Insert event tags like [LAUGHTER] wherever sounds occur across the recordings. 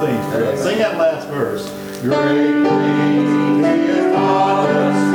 things. Sing that last verse. Great things he has.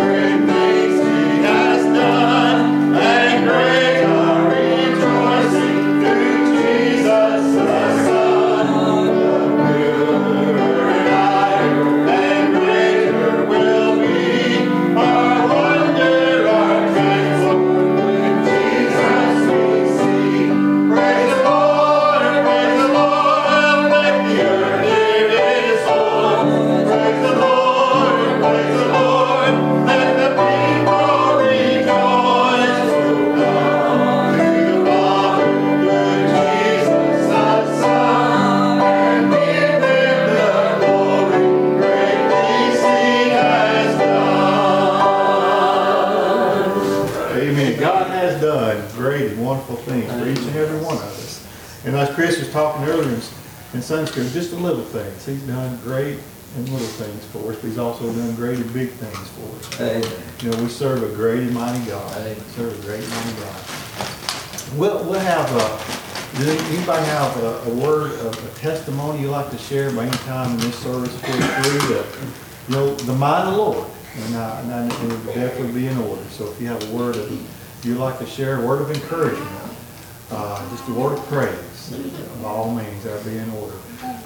Just the little things. He's done great in little things for us, but he's also done great and big things for us. Amen. You know, we serve a great and mighty God. Amen. Serve a great and mighty God. We'll, we'll have a, does anybody have a, a word of a testimony you'd like to share by any time in this service? Feel free to, you know, the mind of the Lord. And, uh, and I- and it would definitely be in order. So if you have a word of, you'd like to share, a word of encouragement, uh, just a word of praise, by all means, that'd be in order.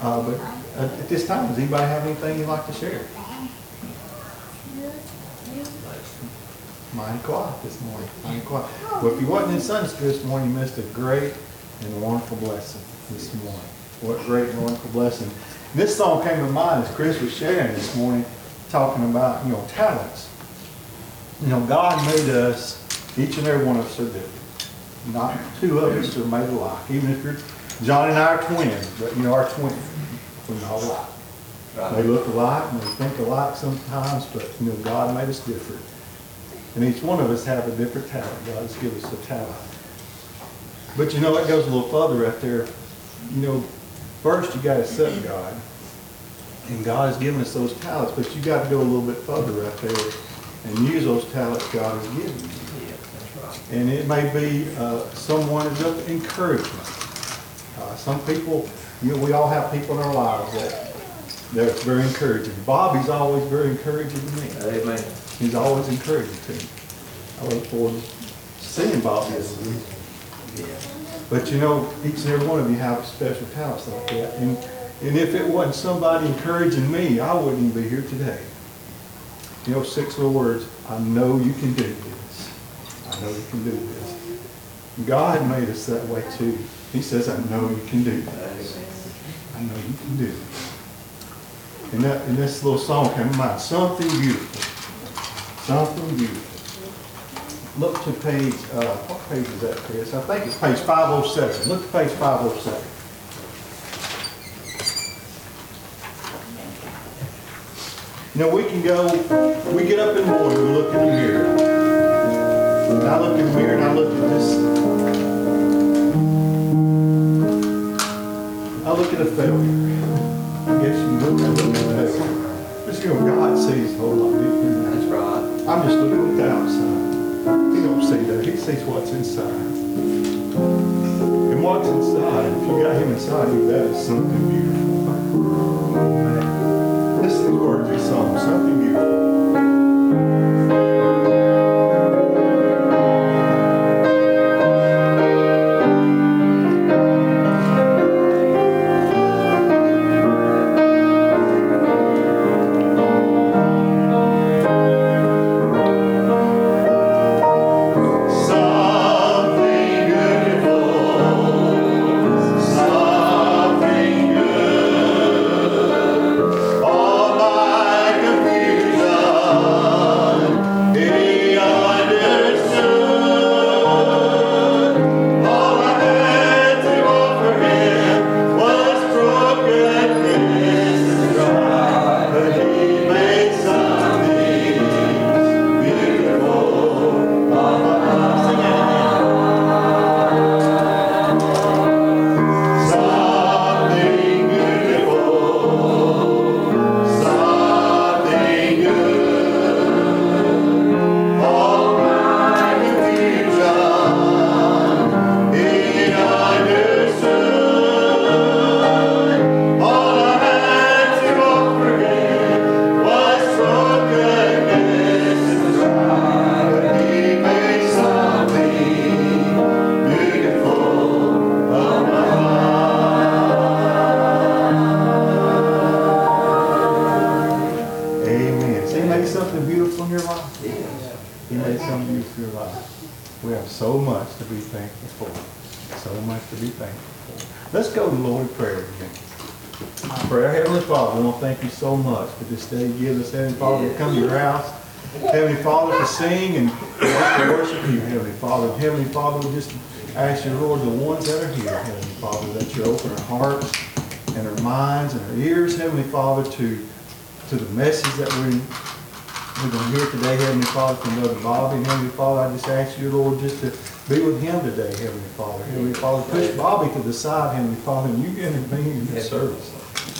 Uh, but at at this time, does anybody have anything you'd like to share? Mighty quiet this morning, mighty quiet. Well, if you wasn't in Sunday school this morning, you missed a great and wonderful blessing this morning. What great and wonderful blessing. This song came to mind as Chris was sharing this morning, talking about, you know, talents. You know, God made us, each and every one of us are different. Not two of us are made alike. Even if you're, John and I are twins, but you know, our twins, we're not alike. They look alike and they think alike sometimes, but you know, God made us different. And each one of us have a different talent. God has given us a talent. But you know, it goes a little further right there. You know, first you gotta accept God. And God has given us those talents, but you gotta go a little bit further right there and use those talents God has given you. Yeah, that's right. And it may be uh, someone of encouragement. Some people, you know, we all have people in our lives that, are very encouraging. Bobby's always very encouraging to me. Amen. He's always encouraging to me. I look forward to seeing Bobby this week. Yeah. But you know, each and every one of you have special talents like that. And, and if it wasn't somebody encouraging me, I wouldn't even be here today. You know, six little words, I know you can do this. I know you can do this. God made us that way too. He says, I know you can do this. I know you can do it. And that, and this little song came to mind, something beautiful. Something beautiful. Look to page, uh, what page is that, Chris? I think it's page five oh seven. Look to page five oh seven. You know, we can go, we get up in the morning, we look in the mirror. And I look in the mirror and I look at this. I look at a failure. I guess you look, I look at a failure. But you know, God sees a whole lot different. That's right. I'm just looking at the outside. He don't see that. He sees what's inside. And what's inside, if you got him inside you, that is something beautiful. Listen to the words of song, something beautiful. Father, I want to thank you so much for this day you give us, Heavenly Father, to come to your house. Heavenly Father, to sing and to worship you, Heavenly Father. Heavenly Father, we just ask you, Lord, the ones that are here, Heavenly Father, that you open our hearts and our minds and our ears, Heavenly Father, to, to the message that we we're going to hear today, Heavenly Father, from Brother Bobby. And Heavenly Father, I just ask you, Lord, just to Be with him today, Heavenly Father. Heavenly Father, push Bobby to the side, Heavenly Father, and you me in this service.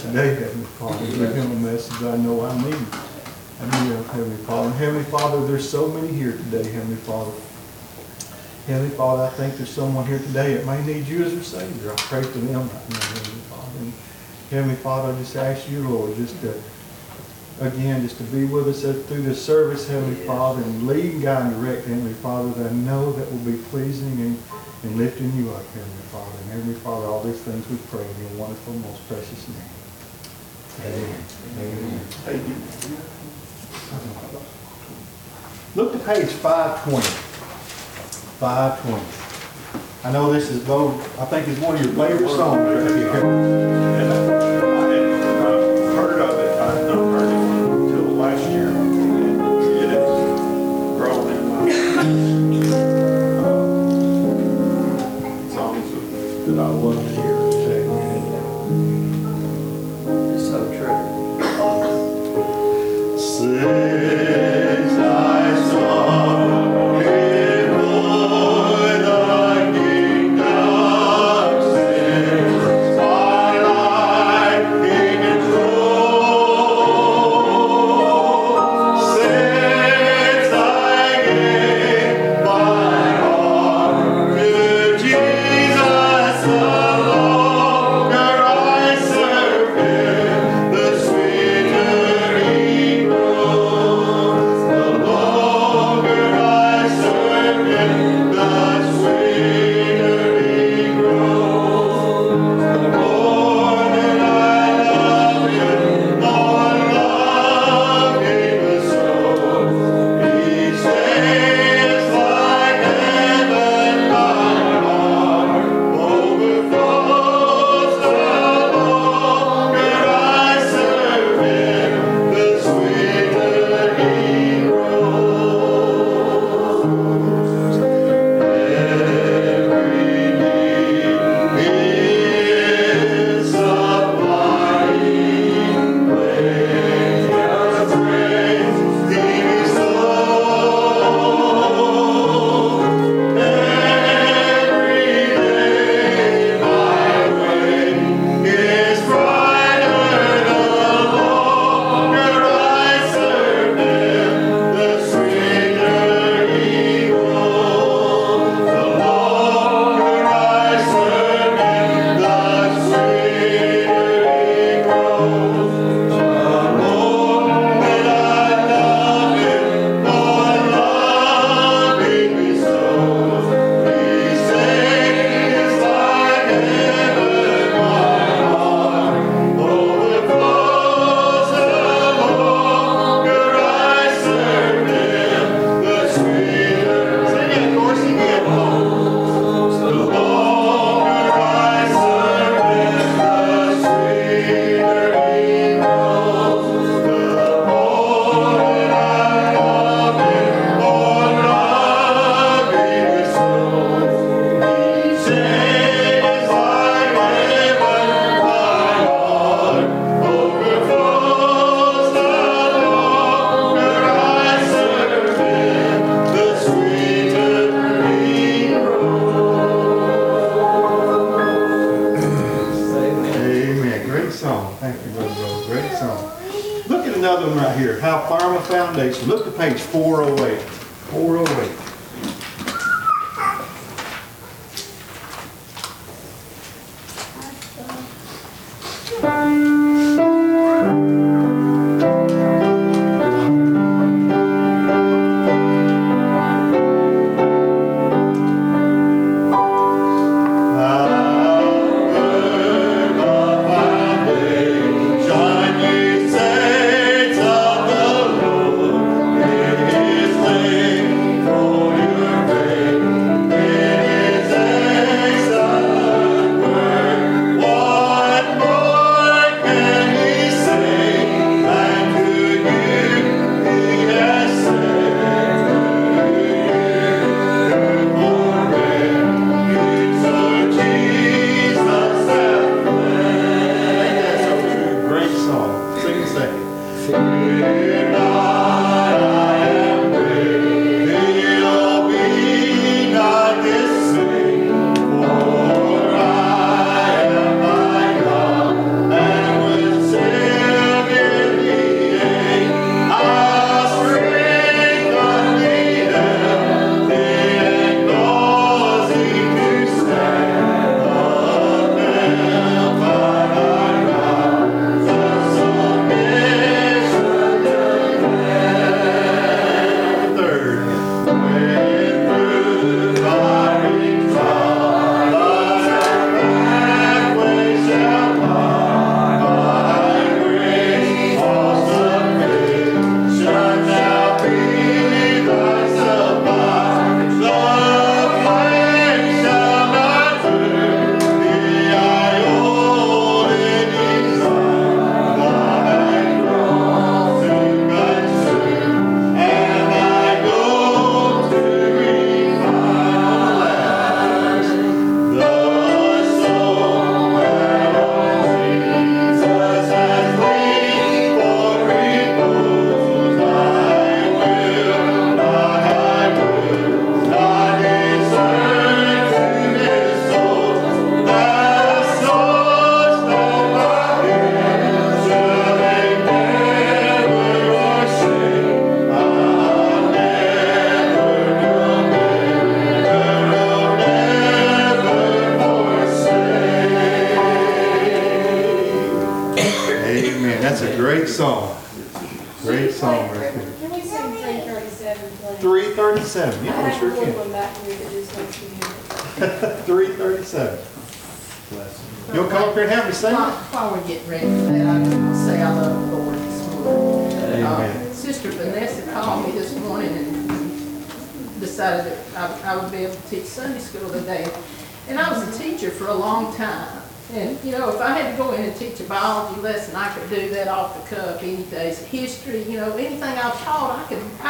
Today, Heavenly Father, give him a message I know I need. I need him, uh, Heavenly Father. And Heavenly Father, there's so many here today, Heavenly Father. Heavenly Father, I think there's someone here today that may need you as their Savior. I pray for them right now, Heavenly Father. And Heavenly Father, I just ask you, Lord, just to, again, just to be with us through this service, Heavenly Yes. Father, and lead and guide and direct, Heavenly Father, that I know that will be pleasing and, and lifting you up, Heavenly Father. And Heavenly Father, all these things we pray in your wonderful, most precious name. Look to page five twenty. Five twenty. I know this is, Bo, I think it's one of your favorite songs.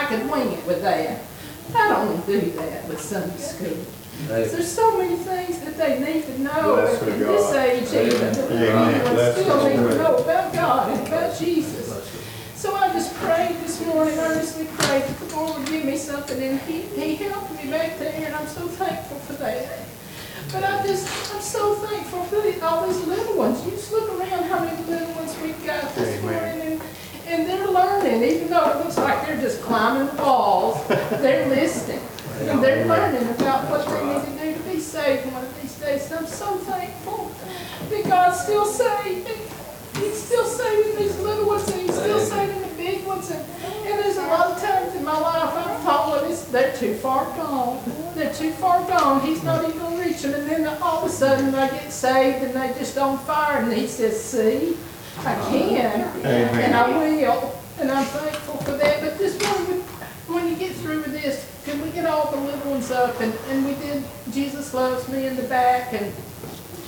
Could, I could wing it with that. I don't want to do that with Sunday school. There's so many things that they need to know Bless at her, this God. age even. that Amen. people Bless Still her. need to know about God and about Jesus. So I just prayed this morning, earnestly prayed that the Lord would give me something, and He, He helped me back there, and I'm so thankful for that. But I just, I'm so thankful for the- all these little ones. You just look around how many little ones we've got this Amen. morning, and, and they're even though it looks like they're just climbing walls, they're listening. And they're learning about what they need to do to be saved one of these days. And I'm so thankful that God's still saving. He's still saving these little ones and he's still saving the big ones. And, and there's a lot of times in my life I've thought, well, they're too far gone. They're too far gone. He's not even going to reach them. And then all of a sudden they get saved and they just on fire. And he says, see, I can. And I will. And I'm thankful for that. But this morning, when you get through with this, can we get all the little ones up? And, and we did Jesus Loves Me in the back and,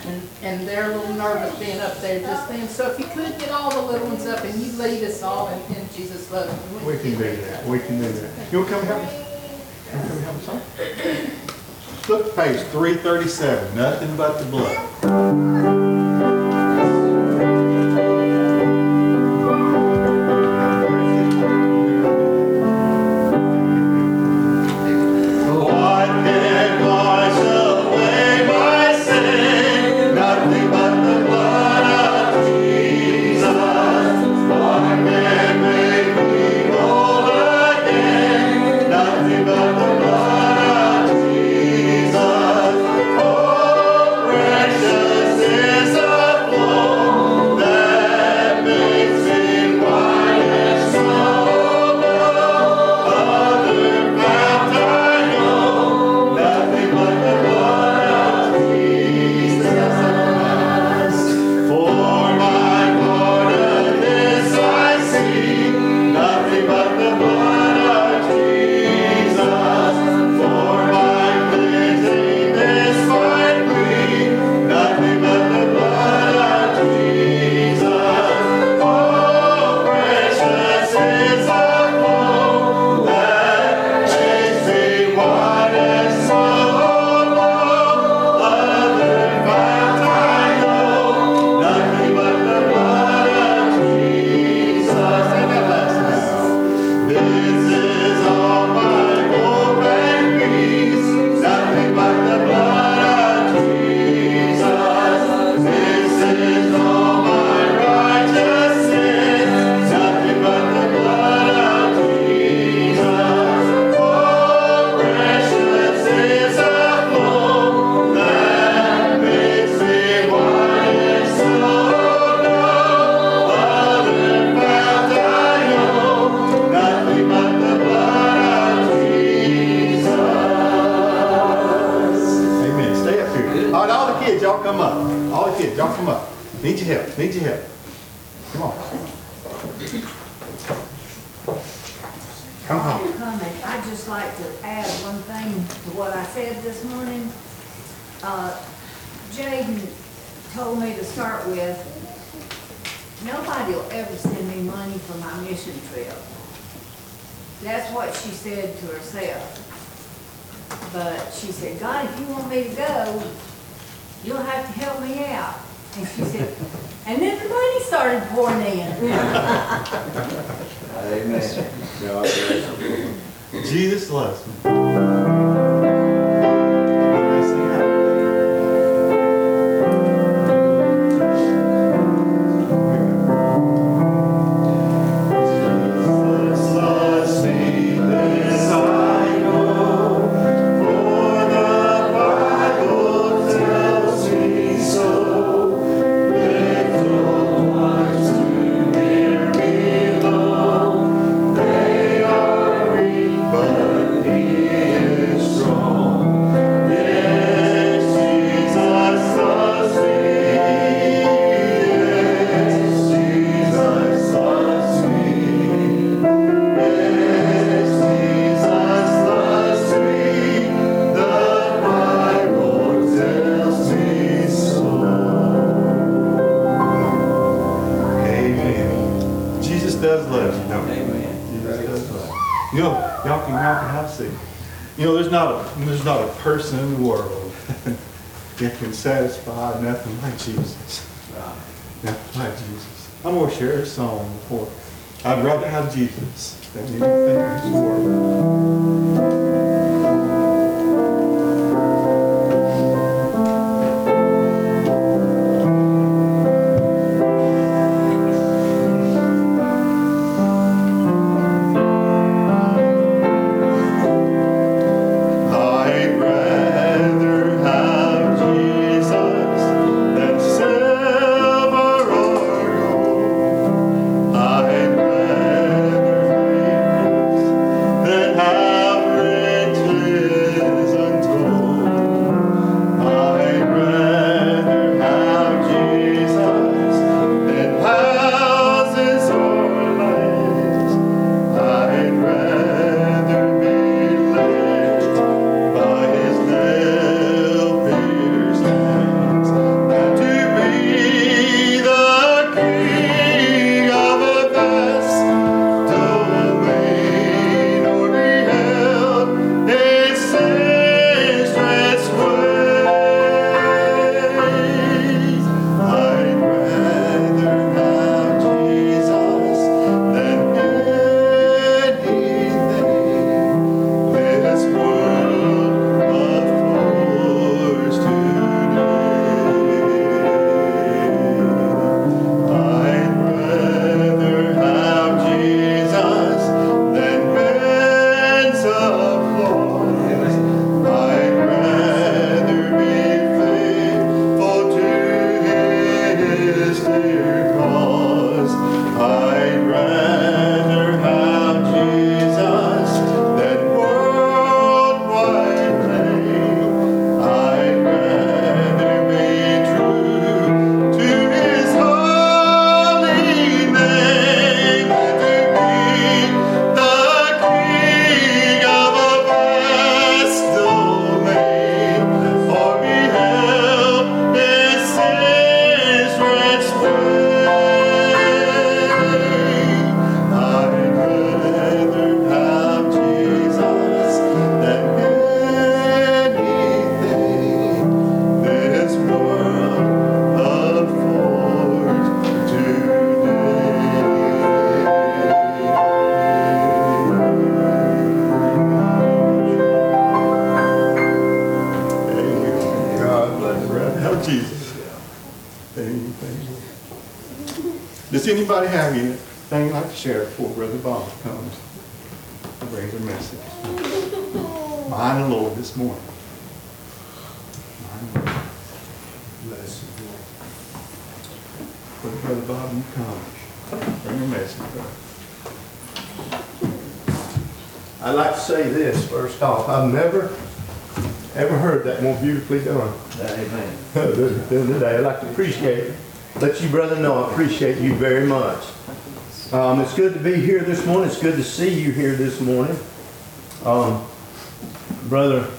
and, and they're a little nervous being up there just then. So if you could get all the little ones up and you lead us all in, in Jesus Loves Me. We can do that, we can do that. You'll come help me? You come help us? Flip to page three thirty-seven, nothing but the blood. Want me to go, you'll have to help me out. And she said, and then the money started pouring in. Amen. [LAUGHS] Jesus loves me. Song before. I'd rather have Jesus than anything this morning. Mine and Lord. Brother Brother Bob, you come. Bring a message. I'd like to say this first off. I've never, ever heard that more beautifully done Amen. [LAUGHS] than today. I'd like to appreciate, it. let you brother know I appreciate you very much. Um, it's good to be here this morning. It's good to see you here this morning. Um, Brother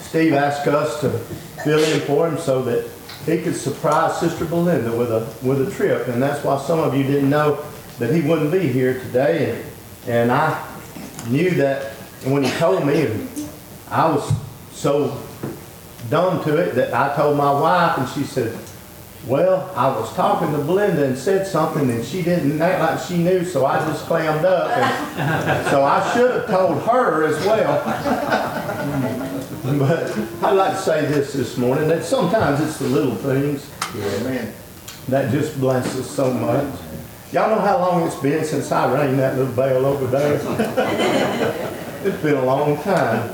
Steve asked us to fill in for him so that he could surprise Sister Belinda with a, with a trip. And that's why some of you didn't know that he wouldn't be here today. And, and I knew that, when he told me, I was so dumb to it that I told my wife, and she said, well, I was talking to Belinda and said something, and she didn't act like she knew, so I just clammed up. And so I should have told her as well. But I'd like to say this this morning, that sometimes it's the little things Amen. that just bless us so much. Y'all know how long it's been since I rang that little bell over there? [LAUGHS] It's been a long time.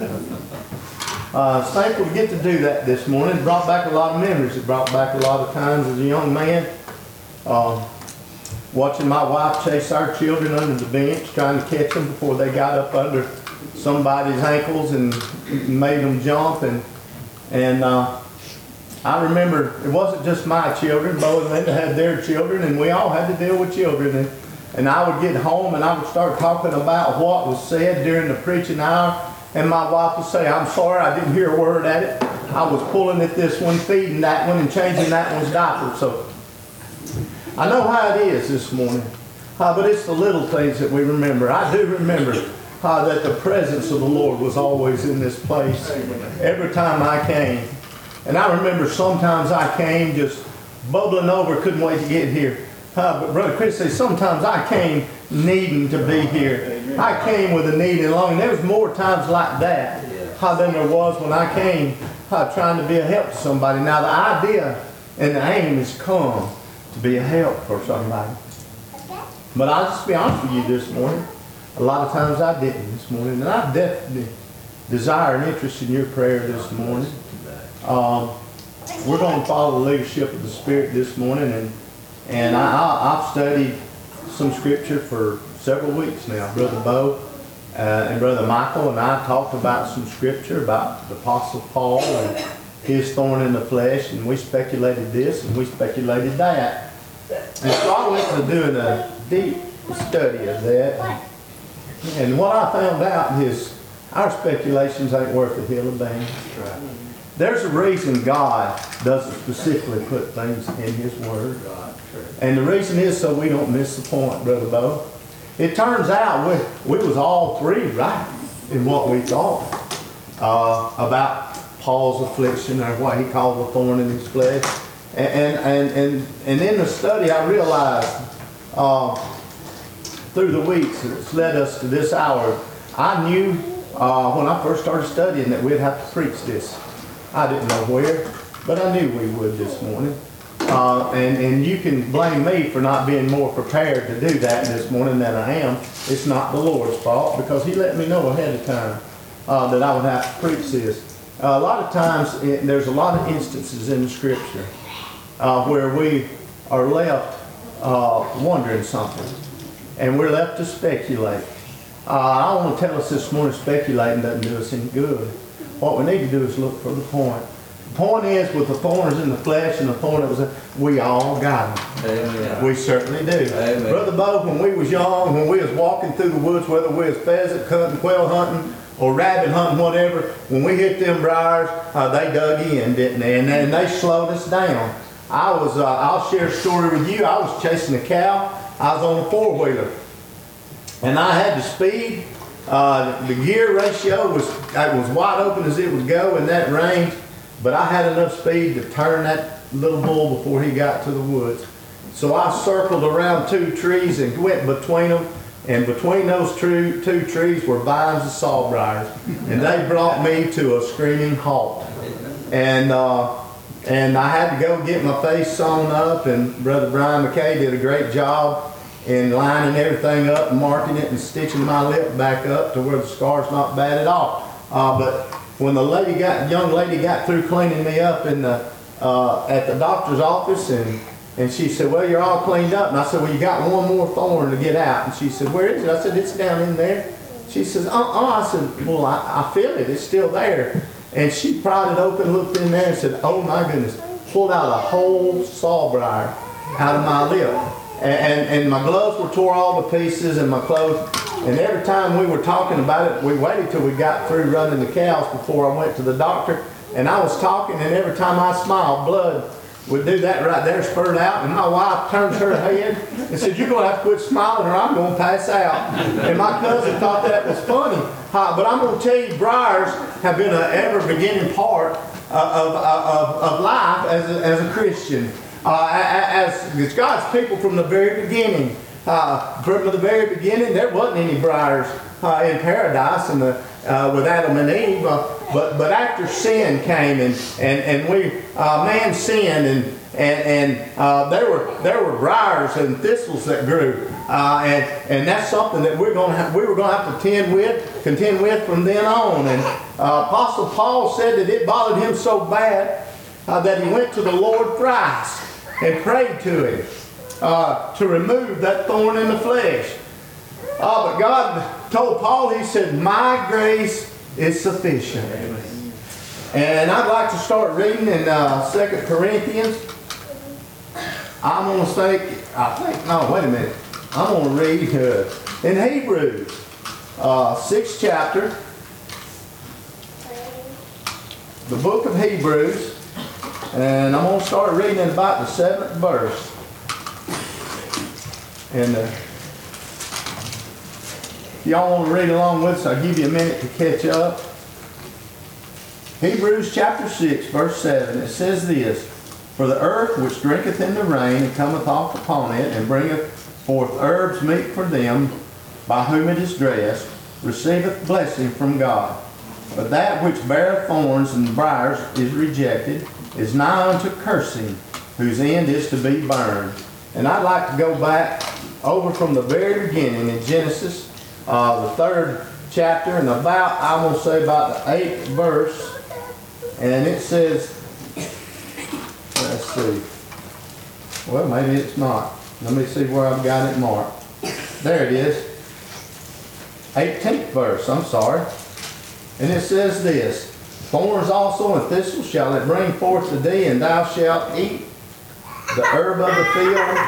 Uh, it's thankful to get to do that this morning. It brought back a lot of memories. It brought back a lot of times as a young man, uh, watching my wife chase our children under the bench, trying to catch them before they got up under somebody's ankles and made them jump. And, and uh, I remember it wasn't just my children. Bo and Linda had their children, and we all had to deal with children. And, and I would get home and I would start talking about what was said during the preaching hour. And my wife would say, I'm sorry, I didn't hear a word at it. I was pulling at this one, feeding that one, and changing that one's diaper. So I know how it is this morning. Uh, but it's the little things that we remember. I do remember that the presence of the Lord was always in this place every time I came. And I remember sometimes I came just bubbling over, couldn't wait to get here. Uh, but Brother Chris says sometimes I came needing to be here. I came with a need and longing. There was more times like that uh, than there was when I came uh, trying to be a help to somebody. Now the idea and the aim is come to be a help for somebody. But I'll just be honest with you this morning. A lot of times I didn't this morning, and I definitely desire and interest in your prayer this morning. Um, we're going to follow the leadership of the Spirit this morning, and and I, I, I've studied some scripture for several weeks now. Brother Bo uh, and Brother Michael and I talked about some scripture about the Apostle Paul and his thorn in the flesh, and we speculated this and we speculated that. And so I went to doing a deep study of that. And what I found out is our speculations ain't worth a hill of beans. There's a reason God doesn't specifically put things in His Word. And the reason is so we don't miss the point, Brother Bo. It turns out we, we was all three right in what we thought uh, about Paul's affliction or what he called the thorn in his flesh. And, and, and, and, and in the study I realized uh, through the weeks that's led us to this hour, I knew uh, when I first started studying that we'd have to preach this. I didn't know where, but I knew we would this morning. Uh, and, and you can blame me for not being more prepared to do that this morning than I am. It's not the Lord's fault because He let me know ahead of time uh, that I would have to preach this. a lot of times, it, there's a lot of instances in the Scripture uh, where we are left uh, wondering something and we're left to speculate. Uh, I don't want to tell us this morning speculating doesn't do us any good. What we need to do is look for the point. The point is, with the thorns in the flesh and the thorn that was, in- we all got them. Amen. We certainly do. Amen. Brother Bo, when we was young, when we was walking through the woods, whether we was pheasant hunting, quail hunting, or rabbit hunting, whatever, when we hit them briars, uh, they dug in, didn't they? And then they slowed us down. I was, uh, I'll share a story with you. I was chasing a cow. I was on a four-wheeler. And I had the speed. Uh, the gear ratio was, it was wide open as it would go in that range. But I had enough speed to turn that little bull before he got to the woods. So I circled around two trees and went between them. And between those two, two trees were vines of sawbriars. And they brought me to a screaming halt. And, uh, and I had to go get my face sewn up. And Brother Brian McKay did a great job in lining everything up and marking it and stitching my lip back up to where the scar's not bad at all. Uh, but when the lady got, young lady got through cleaning me up in the, uh, at the doctor's office and, and she said, well, you're all cleaned up. And I said, well, you got one more thorn to get out. And she said, where is it? I said, it's down in there. She says, uh-uh. I said, well, I, I feel it. It's still there. And she pried it open, looked in there and said, oh my goodness. Pulled out a whole sawbriar out of my lip. And, and, and my gloves were tore all to pieces and my clothes. And every time we were talking about it, we waited till we got through running the cows before I went to the doctor. And I was talking and every time I smiled, blood would do that right there, spurt out. And my wife turns her head and said, you're going to have to quit smiling or I'm going to pass out. And my cousin thought that was funny. Uh, but I'm going to tell you, briars have been an ever beginning part uh, of, of, of life as a, as a Christian. Uh, as, as God's people from the very beginning. Uh, from the very beginning, there wasn't any briars uh, in paradise the, uh, with Adam and Eve. Uh, but but after sin came and and and we uh, man sinned and and and uh, there were there were briars and thistles that grew. Uh, and and that's something that we're going to have, we were going to have to contend with contend with from then on. And uh, Apostle Paul said that it bothered him so bad uh, that he went to the Lord thrice and prayed to him uh, to remove that thorn in the flesh. Uh, but God told Paul, He said, My grace is sufficient. And I'd like to start reading in uh, 2 Corinthians. I'm to say, I think, no, wait a minute. I'm to read uh, in Hebrews, uh, 6th chapter, the book of Hebrews. And I'm going to start reading in about the seventh verse. And uh, y'all want to read along with us, I'll give you a minute to catch up. Hebrews chapter 6, verse 7, it says this, For the earth which drinketh in the rain, and cometh off upon it, and bringeth forth herbs meet for them, by whom it is dressed, receiveth blessing from God. But that which beareth thorns and briars is rejected, is nigh unto cursing, whose end is to be burned. And I'd like to go back over from the very beginning in Genesis, uh, the third chapter, and about, I will say about the eighth verse. And it says, let's see. Well, maybe it's not. Let me see where I've got it marked. There it is. 18th verse, I'm sorry. And it says this, Thorns also and thistles shall it bring forth to thee, and thou shalt eat the herb of the field,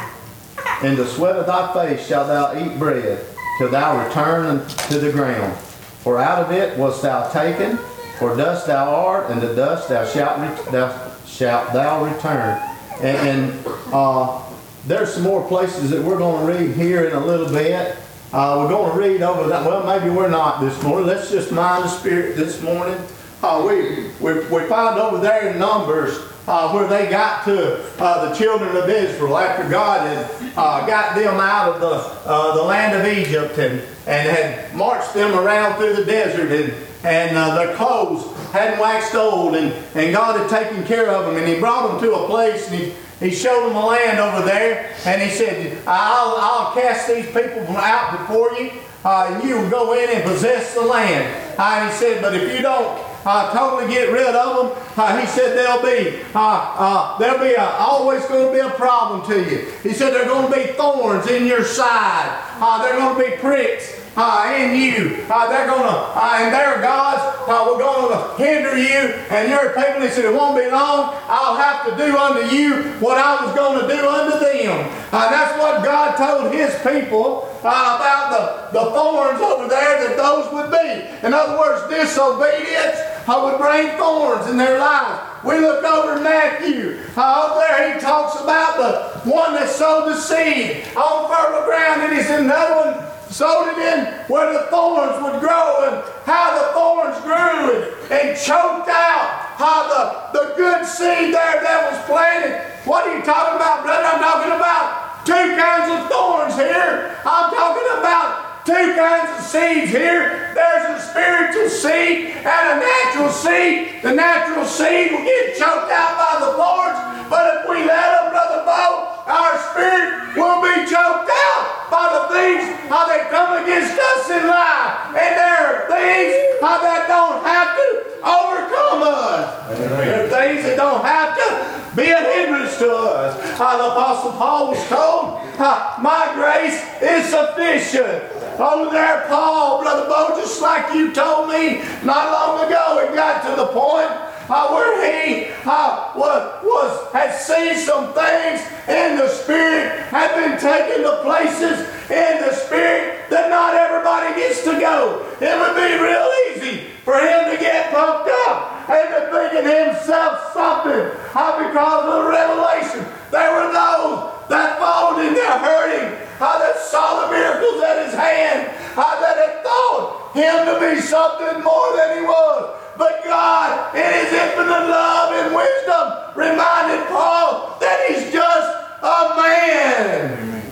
and the sweat of thy face shalt thou eat bread, till thou return unto the ground. For out of it wast thou taken, for dust thou art, and to dust thou shalt, thou, shalt thou return. And, and uh, there's some more places that we're going to read here in a little bit. Uh, we're going to read over that. Well, maybe we're not this morning. Let's just mind the Spirit this morning. Uh, we, we, we found over there in Numbers uh, where they got to uh, the children of Israel after God had uh, got them out of the, uh, the land of Egypt and, and had marched them around through the desert and, and uh, their clothes hadn't waxed old and, and God had taken care of them and he brought them to a place and he, he showed them a land over there and he said, I'll, I'll cast these people out before you uh, and you will go in and possess the land. Uh, he said, but if you don't uh, totally get rid of them, uh, he said there'll be uh, uh, there'll be a, always going to be a problem to you. He said there're going to be thorns in your side. Uh, they're going to be pricks uh, in you. Uh, they're to, uh, and their gods uh, were to hinder you and your people. He said, it won't be long. I'll have to do unto you what I was to do unto them. Uh, that's what God told his people uh, about the, the thorns over there that those would be. In other words, disobedience uh, would bring thorns in their lives. We look over Matthew. Uh, over there he talks about the one that sowed the seed on fertile ground, and he said another one sowed it in where the thorns would grow, and how the thorns grew and, and choked out how the, the good seed there that was planted. What are you talking about, brother? I'm talking about two kinds of thorns here. I'm talking about two kinds of seeds here. There's a spiritual seed and a natural seed. The natural seed will get choked out by the thorns, but if we let them, Brother Bo, our spirit will be choked out by the things how they come against us in life. And there are things how that don't have to overcome us. There are things that don't have to be a hindrance to us. How the Apostle Paul was told, my grace is sufficient. Over there, Paul, Brother Bo, just like you told me not long ago, it got to the point uh, where he uh, was, was had seen some things in the spirit, had been taken to places in the spirit that not everybody gets to go. It would be real easy for him to get pumped up and to think thinking himself something uh, because of the revelation. There were those that followed him, they're hurting, uh, that saw the miracles at his hand, uh, that had thought him to be something more than he was. But God, in His infinite love and wisdom, reminded Paul that He's just a man.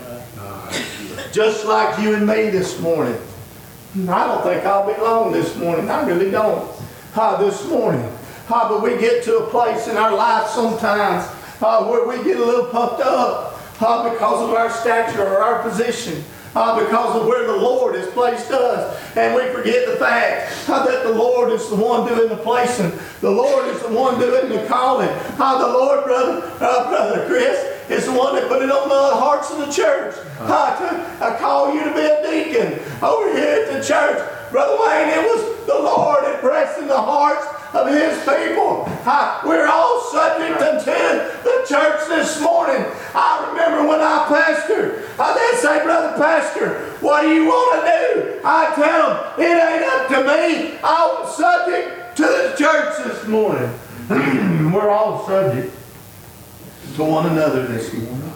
Just like you and me this morning. I don't think I'll be long this morning. I really don't. Uh, this morning. Uh, but we get to a place in our life sometimes uh, where we get a little puffed up uh, because of our stature or our position. Uh, because of where the Lord has placed us. And we forget the fact uh, that the Lord is the one doing the placing. The Lord is the one doing the calling. Uh, the Lord, brother, uh, brother Chris, is the one that put it on the hearts of the church. Uh, to uh, call you to be a deacon over here at the church. Brother Wayne, it was the Lord impressing the hearts of his people. Uh, we're all subject unto the church this morning. I remember when I pastored, uh, they'd say, Brother Pastor, what do you want to do? I tell them, it ain't up to me. I'm subject to the church this morning. [CLEARS THROAT] we're all subject to one another this morning.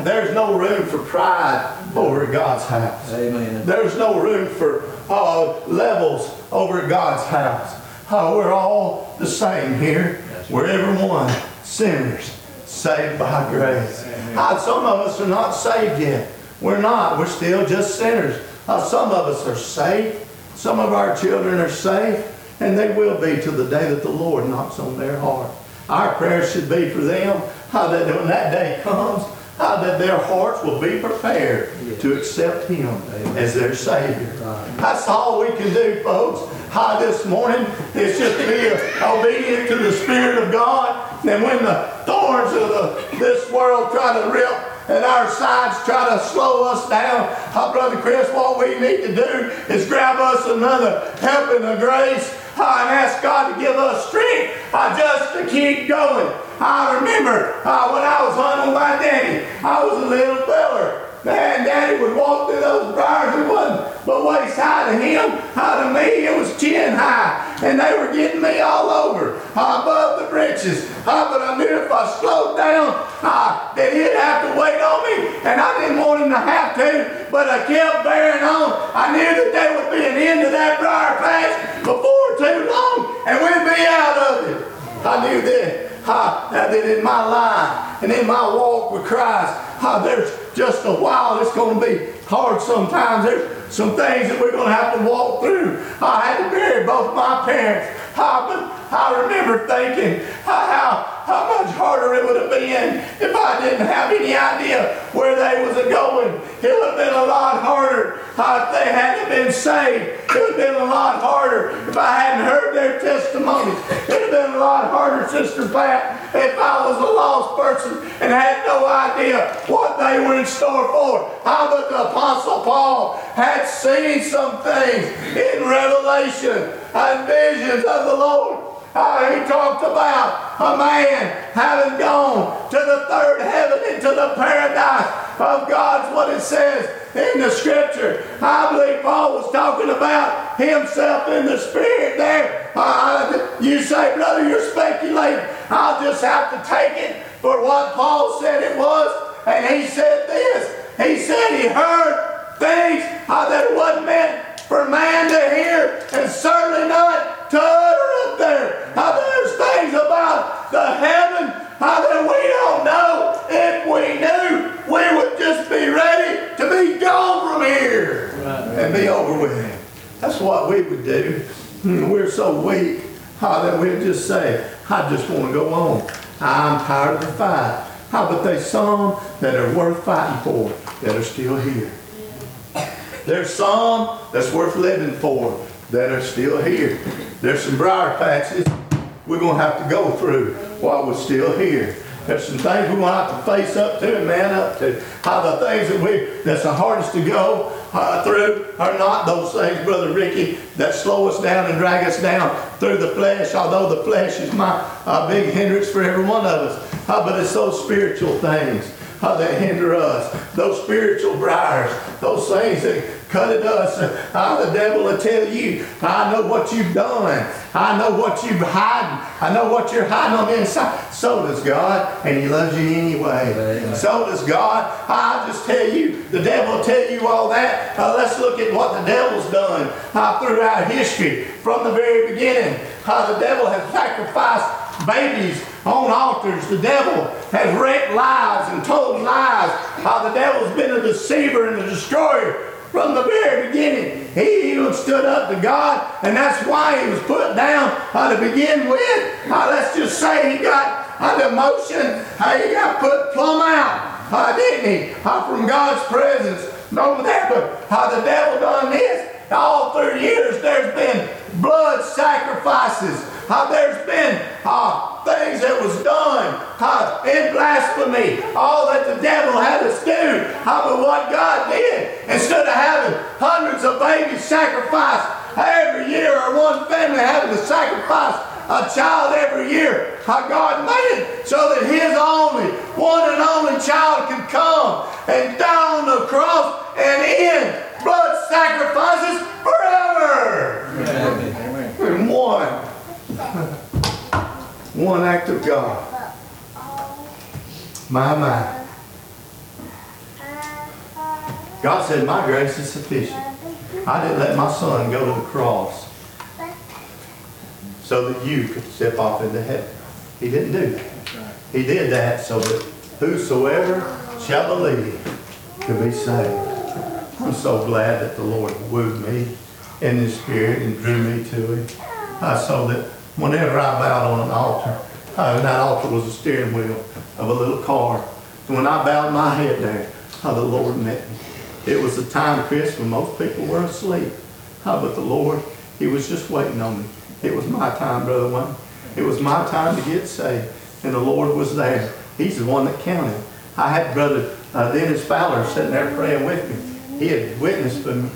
There's no room for pride over God's house. Amen. There's no room for uh, levels over God's house. Uh, we're all the same here. We're everyone sinners saved by grace. Uh, some of us are not saved yet. We're not. We're still just sinners. Uh, some of us are saved. Some of our children are saved. And they will be till the day that the Lord knocks on their heart. Our prayer should be for them uh, that when that day comes, uh, that their hearts will be prepared to accept Him as their Savior. That's all we can do, folks. Uh, this morning is just be obedient to the Spirit of God. And when the thorns of the, this world try to rip and our sides try to slow us down, uh, Brother Chris, what we need to do is grab us another helping of grace uh, and ask God to give us strength just to keep going. I remember when I was hunting with my daddy, I was a little feller. And daddy would walk through those briars. It wasn't but waist high to him. High to me, it was chin high. And they were getting me all over, uh, above the britches. Uh, but I knew if I slowed down, uh, that he'd have to wait on me. And I didn't want him to have to, but I kept bearing on. I knew that there would be an end to that briar patch before too long, and we'd be out of it. I knew that, uh, that in my life and in my walk with Christ, uh, there's just a while it's going to be hard sometimes. There's some things that we're going to have to walk through. I had to bury both my parents. Uh, but I remember thinking uh, how, how much harder it would have been if I didn't have any idea where they was going. It would have been a lot harder if they hadn't been saved. It would have been a lot harder if I hadn't heard their testimonies. It would have been a lot harder, Sister Pat, if I was a lost person and had no idea what they were in store for. How but the Apostle Paul had seen some things in Revelation and visions of the Lord. Uh, he talked about a man having gone to the third heaven into the paradise of God's what it says in the scripture. I believe Paul was talking about himself in the spirit there. Uh, you say, brother, you're speculating. I'll just have to take it for what Paul said it was. And he said this. He said he heard things uh, that wasn't meant for man to hear and certainly not to utter up there. How there's things about the heaven how that we don't know. If we knew, we would just be ready to be gone from here and be over with. That's what we would do. We're so weak how that we'd just say, I just want to go on. I'm tired of the fight. How but there's some that are worth fighting for that are still here. There's some that's worth living for that are still here. There's some briar patches we're going to have to go through while we're still here. There's some things we're going to have to face up to and man up to. How the things that we that's the hardest to go uh, through are not those things, Brother Ricky, that slow us down and drag us down through the flesh, although the flesh is my uh, big hindrance for every one of us. Uh, but it's those spiritual things uh, that hinder us, those spiritual briars, those things that cut at us. Uh, the devil will tell you, I know what you've done. I know what you're hiding. I know what you're hiding on the inside. So does God, and He loves you anyway. Amen. So does God. I just tell you, the devil will tell you all that. Uh, let's look at what the devil's done uh, throughout history from the very beginning. How the devil has sacrificed babies on altars. The devil has wrecked lives and told lies. How the devil's been a deceiver and a destroyer from the very beginning. He even stood up to God, and that's why he was put down uh, to begin with. Uh, let's just say he got uh, the motion, uh, he got put plumb out, uh, didn't he? Uh, from God's presence. Over there, but how the devil done this. All through years, there's been blood sacrifices. Uh, there's been uh, things that was done in blasphemy. All that the devil had us do. Uh, but what God did, instead of having hundreds of babies sacrificed every year, or one family having to sacrifice a child every year, how God made it so that His only, one and only child could come and die on the cross and end blood sacrifices forever. In one. One act of God. My, my. God said, my grace is sufficient. I didn't let my son go to the cross so that you could step off into heaven. He didn't do that. He did that so that whosoever shall believe could be saved. I'm so glad that the Lord wooed me in His Spirit and drew me to Him. Uh, so that whenever I bowed on an altar, uh, that altar was a steering wheel of a little car. And when I bowed my head uh, the Lord met me. It was a time, Chris, when most people were asleep. Uh, but the Lord, He was just waiting on me. It was my time, Brother Wayne. It was my time to get saved. And the Lord was there. He's the one that counted. I had Brother uh, Dennis Fowler sitting there praying with me. He had witnessed to me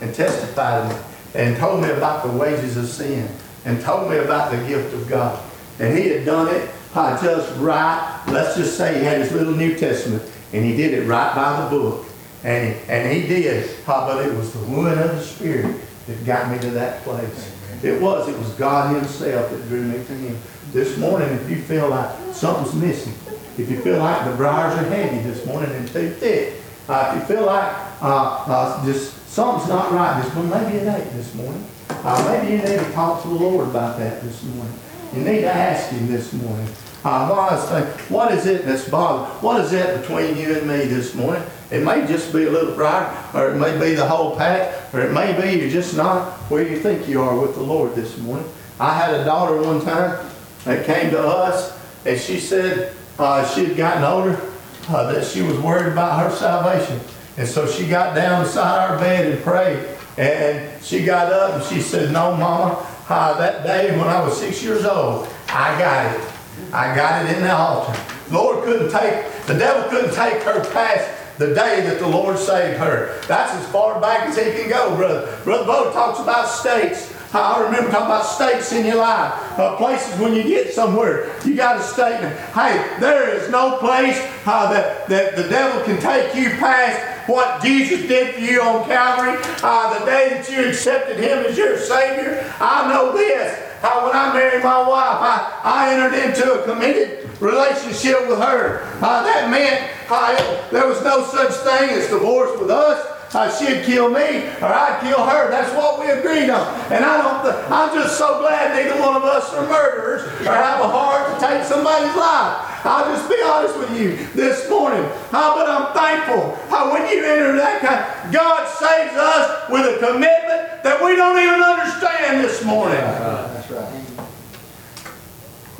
and testified to me and told me about the wages of sin and told me about the gift of God. And he had done it uh, just right. Let's just say he had his little New Testament and he did it right by the book. And, and he did, but it was the wooing of the Spirit that got me to that place. It was. It was God Himself that drew me to Him. This morning, if you feel like something's missing, if you feel like the briars are heavy this morning and too thick, uh, if you feel like uh, uh, just something's not right this morning, maybe it ain't this morning. Uh, maybe you need to talk to the Lord about that this morning. You need to ask Him this morning. Uh, I was thinking, what is it that's bothering? What is it between you and me this morning? It may just be a little briar, or it may be the whole pack, or it may be you're just not where you think you are with the Lord this morning. I had a daughter one time that came to us, and she said uh, she had gotten older, uh, that she was worried about her salvation. And so she got down beside our bed and prayed. And she got up and she said, No, Mama, that day when I was six years old, I got it. I got it in the altar. Lord couldn't take, the devil couldn't take her past the day that the Lord saved her. That's as far back as he can go, brother. Brother Bo talks about states. I remember talking about states in your life. Uh, places when you get somewhere, you got a statement. Hey, there is no place uh, that, that the devil can take you past what Jesus did for you on Calvary. Uh, the day that you accepted him as your Savior. I know this. Uh, when I married my wife, I, I entered into a committed relationship with her. Uh, that meant uh, there was no such thing as divorce with us. Uh, she'd kill me or I'd kill her. That's what we agreed on. And I don't. Th- I'm just so glad neither one of us are murderers or have a heart to take somebody's life. I'll just be honest with you this morning. Uh, but I'm thankful how when you enter that kind. God saves us with a commitment that we don't even understand this morning. That's right.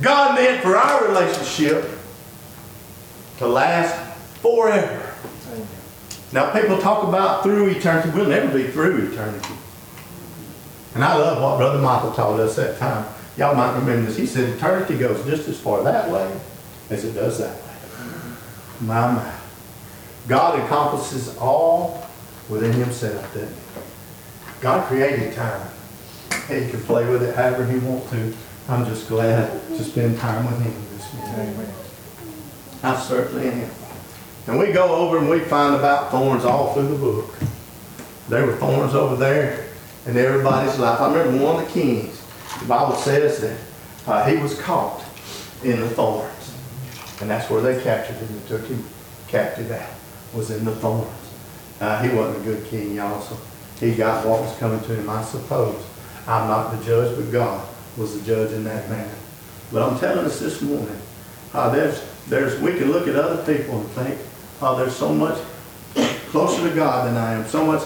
God meant for our relationship to last forever. Now, people talk about through eternity. We'll never be through eternity. And I love what Brother Michael taught us that time. Y'all might remember this. He said eternity goes just as far that way as it does that way. My, my. God encompasses all within himself, doesn't he? God created time. He can play with it however he wants to. I'm just glad to spend time with him this morning. I certainly am. And we go over and we find about thorns all through the book. There were thorns over there in everybody's life. I remember one of the kings. The Bible says that uh, he was caught in the thorns. And that's where they captured him and took him captive out, was in the thorns. Uh, he wasn't a good king, y'all, so he got what was coming to him, I suppose. I'm not the judge, but God was the judge in that matter. But I'm telling us this morning, uh, there's, there's, we can look at other people and think, oh, there's so much closer to God than I am. So much,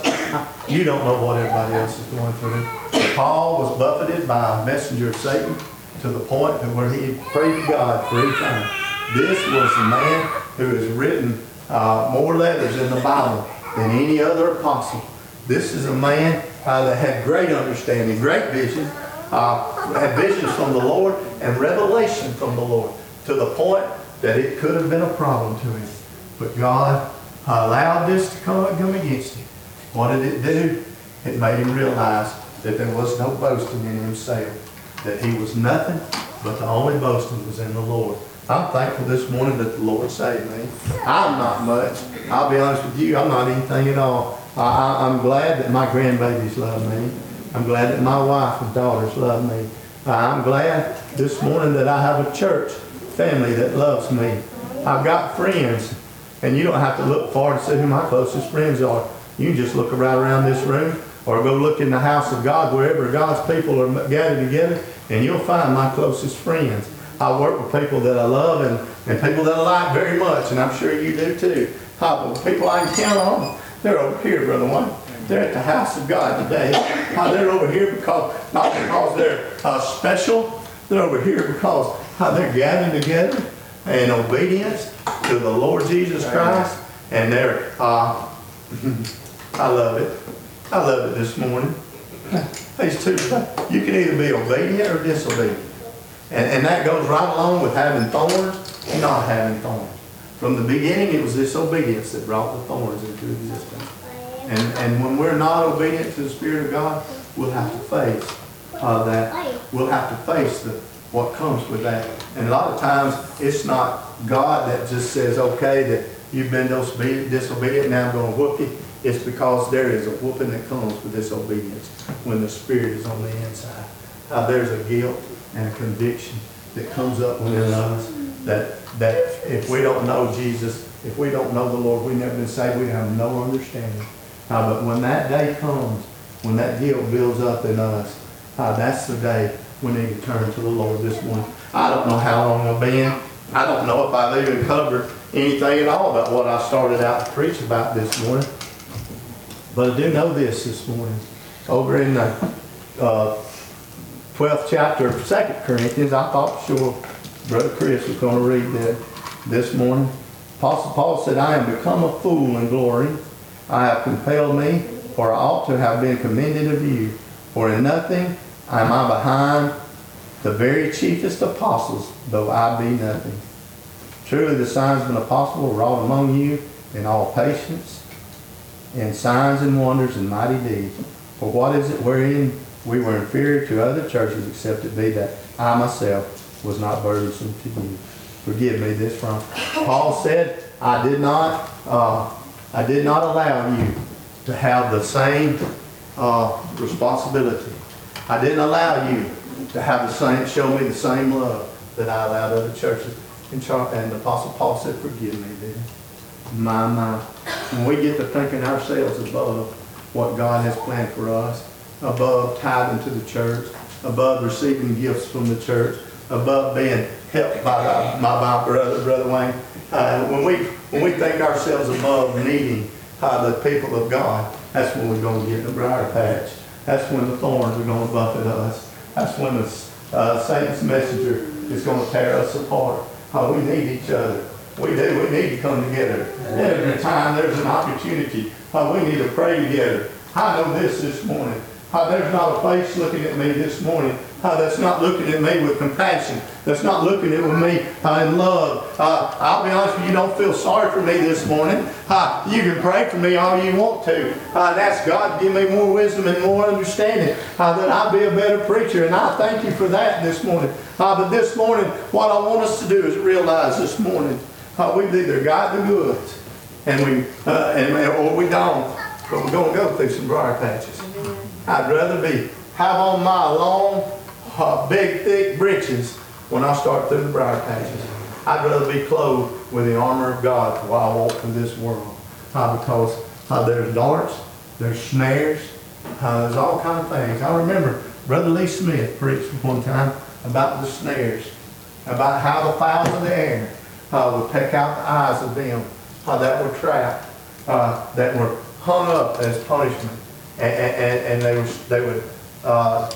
you don't know what everybody else is going through. Paul was buffeted by a messenger of Satan to the point that where he prayed to God three times. This was the man who has written uh, more letters in the Bible than any other apostle. This is a man uh, that had great understanding, great vision, uh, had visions from the Lord and revelation from the Lord to the point that it could have been a problem to him. But God allowed this to come, come against him. What did it do? It made him realize that there was no boasting in himself, that he was nothing, but the only boasting was in the Lord. I'm thankful this morning that the Lord saved me. I'm not much. I'll be honest with you, I'm not anything at all. I, I'm glad that my grandbabies love me. I'm glad that my wife and daughters love me. I'm glad this morning that I have a church family that loves me. I've got friends And you don't have to look far to see who my closest friends are. You can just look right around this room or go look in the house of God, wherever God's people are gathered together, and you'll find my closest friends. I work with people that I love and, and people that I like very much, and I'm sure you do too. People I can count on, they're over here, Brother One. They're at the house of God today. They're over here because, not because they're uh, special, they're over here because they're gathering together in obedience to the Lord Jesus Christ, and they're, uh, [LAUGHS] I love it. I love it this morning. [LAUGHS] These two, you can either be obedient or disobedient. And, and that goes right along with having thorns and not having thorns. From the beginning, it was disobedience that brought the thorns into existence. And, and when we're not obedient to the Spirit of God, we'll have to face uh, that. We'll have to face the, what comes with that. And a lot of times, it's not God that just says, okay, that you've been disobedient, now I'm going to whoop you. It's because there is a whooping that comes with disobedience when the Spirit is on the inside. Uh, there's a guilt and a conviction that comes up within us that, that if we don't know Jesus, if we don't know the Lord, we've never been saved, we have no understanding. Uh, but when that day comes, when that guilt builds up in us, uh, that's the day we need to turn to the Lord this morning. I don't know how long I've been. I don't know if I've even covered anything at all about what I started out to preach about this morning. But I do know this this morning. Over in the uh, 12th chapter of 2 Corinthians, I thought sure Brother Chris was going to read that this morning. Apostle Paul said, I am become a fool in glory. I have compelled me, for I ought to have been commended of you. For in nothing am I behind the very chiefest apostles, though I be nothing. Truly the signs of an apostle wrought among you in all patience, in signs and wonders and mighty deeds. For what is it wherein we were inferior to other churches, except it be that I myself was not burdensome to you? Forgive me this from. Paul said, I did not, uh, I did not allow you to have the same uh, responsibility. I didn't allow you to have the same, show me the same love that I allowed other churches. And, Char- and the Apostle Paul said, forgive me, then. My, my. When we get to thinking ourselves above what God has planned for us, above tithing to the church, above receiving gifts from the church, above being helped by my, my brother, Brother Wayne, uh, when we when we think ourselves above needing uh, the people of God, that's when we're going to get in the briar patch. That's when the thorns are going to buffet us. That's when the uh, Satan's messenger is going to tear us apart. Uh, we need each other. We do. We need to come together. Every time there's an opportunity, uh, we need to pray together. I know this this morning. Uh, there's not a face looking at me this morning uh, that's not looking at me with compassion, that's not looking at me uh, in love. Uh, I'll be honest with you, you don't feel sorry for me this morning. Uh, you can pray for me all you want to uh, and ask God to give me more wisdom and more understanding that I'll be a better preacher. And I thank you for that this morning. But this morning, what I want us to do is realize this morning we've either got the goods and we, uh, and, or we don't. But we're going to go through some briar patches. I'd rather be have on my long, uh, big, thick breeches when I start through the briar patches. I'd rather be clothed with the armor of God while I walk through this world. Uh, because uh, there's darts, there's snares, uh, there's all kind of things. I remember Brother Lee Smith preached one time about the snares, about how the fowls of the air would peck out the eyes of them that were trapped, uh, that were hung up as punishment and, and, and they, they would uh,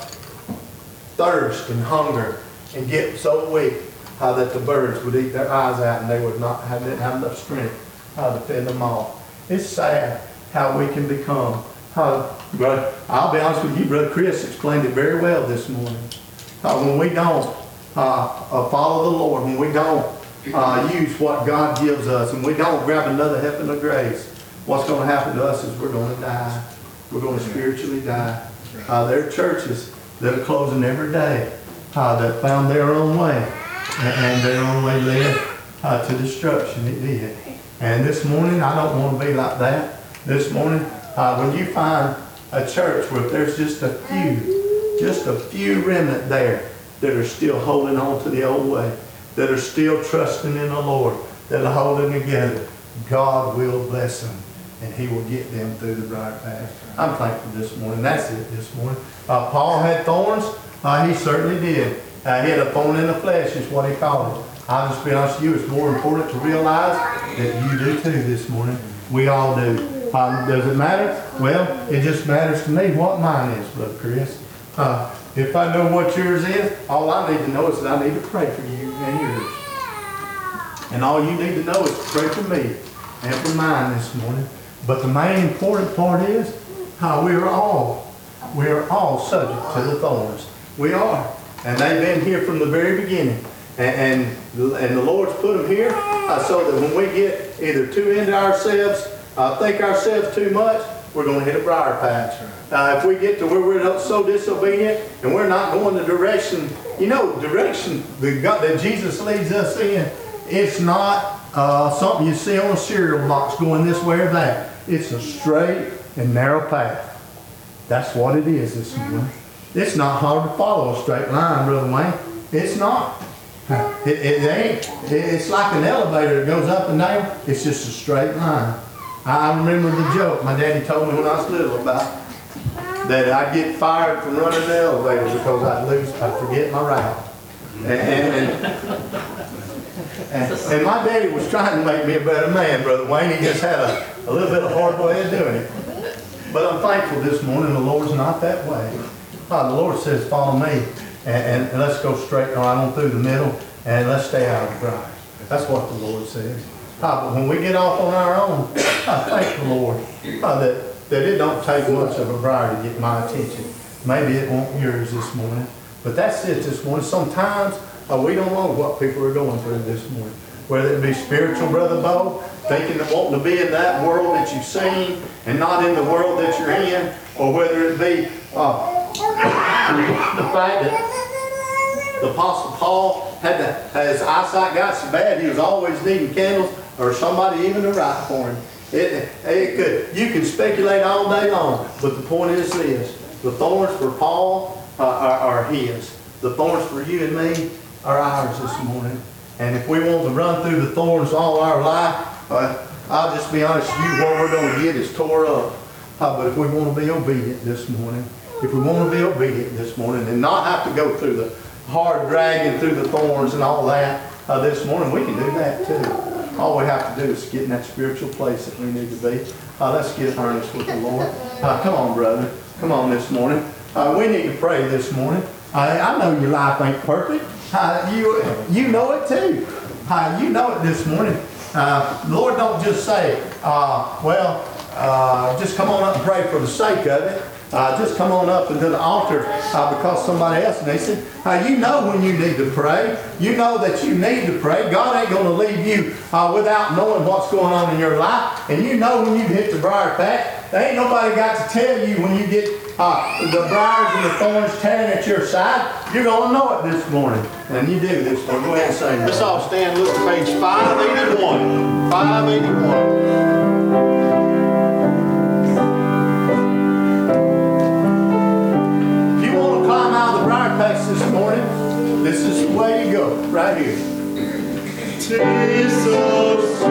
thirst and hunger and get so weak uh, that the birds would eat their eyes out and they would not have, didn't have enough strength uh, to fend them off. It's sad how we can become. Uh, but I'll be honest with you, Brother Chris explained it very well this morning. Uh, when we don't uh, uh, follow the Lord, when we don't uh, use what God gives us, and we don't grab another heaven of grace, what's going to happen to us is we're going to die. We're going to spiritually die. Uh, there are churches that are closing every day uh, that found their own way and, their own way led uh, to destruction. It did. And this morning, I don't want to be like that. This morning, uh, when you find a church where there's just a few, just a few remnant there that are still holding on to the old way, that are still trusting in the Lord, that are holding together, God will bless them and he will get them through the briar path. I'm thankful this morning. That's it this morning. Uh, Paul had thorns. Uh, he certainly did. Uh, he had a thorn in the flesh is what he called it. I'll just be honest with you, it's more important to realize that you do too this morning. We all do. Um, does it matter? Well, it just matters to me what mine is, Brother Chris. Uh, if I know what yours is, all I need to know is that I need to pray for you and yours. And all you need to know is to pray for me and for mine this morning. But the main important part is how we are all, we are all subject to the thorns. We are. And they've been here from the very beginning. And, and, and the Lord's put them here uh, so that when we get either too into ourselves, uh, think ourselves too much, we're going to hit a briar patch. Uh, if we get to where we're so disobedient and we're not going the direction, you know, direction that, God, that Jesus leads us in, it's not uh, something you see on a cereal box going this way or that. It's a straight and narrow path. That's what it is this morning. Mm-hmm. It's not hard to follow a straight line, Brother Wayne. It's not. Mm-hmm. It, it ain't. It's like an elevator that goes up and down. It's just a straight line. I remember the joke my daddy told me when I was little about that I'd get fired from running the elevator because I'd lose, I'd forget my route. And, and, and, [LAUGHS] and my daddy was trying to make me a better man, Brother Wayne. He just had a, a little bit of hard way of doing it. But I'm thankful this morning the Lord's not that way. Uh, the Lord says, follow me and, and let's go straight right on through the middle and let's stay out of the. That's what the Lord says. Uh, but when we get off on our own, I thank the Lord uh, that, that it don't take much of a briar to get my attention. Maybe it won't yours this morning. But that's it this morning. Sometimes uh, we don't know what people are going through this morning. Whether it be spiritual, Brother Bo, thinking that wanting to be in that world that you've seen and not in the world that you're in, or whether it be uh, the fact that the Apostle Paul had to, his eyesight got so bad he was always needing candles or somebody even to write for him. It, it could, you can speculate all day long, but the point is this: the thorns for Paul uh, are, are his. The thorns for you and me are ours this morning. And if we want to run through the thorns all our life, uh, I'll just be honest with you, what we're going to get is tore up. Uh, but if we want to be obedient this morning, if we want to be obedient this morning and not have to go through the hard dragging through the thorns and all that uh, this morning, we can do that too. All we have to do is get in that spiritual place that we need to be. Uh, let's get earnest with the Lord. Uh, come on, brother. Come on this morning. Uh, we need to pray this morning. I, I know your life ain't perfect. Uh, you, you know it too. Uh, you know it this morning. Uh, Lord don't just say, uh, well, uh, just come on up and pray for the sake of it. Uh, just come on up into the altar because somebody else needs it. You know when you need to pray. You know that you need to pray. God ain't going to leave you without knowing what's going on in your life. And you know when you hit the briar patch. There ain't nobody got to tell you when you get uh, the briars and the thorns tearing at your side. You're going to know it this morning. And you do this morning. Go ahead and say Let's all stand, look at page 581. 581. If you want to climb out of the briar patch this morning, this is the way you go, right here. Jesus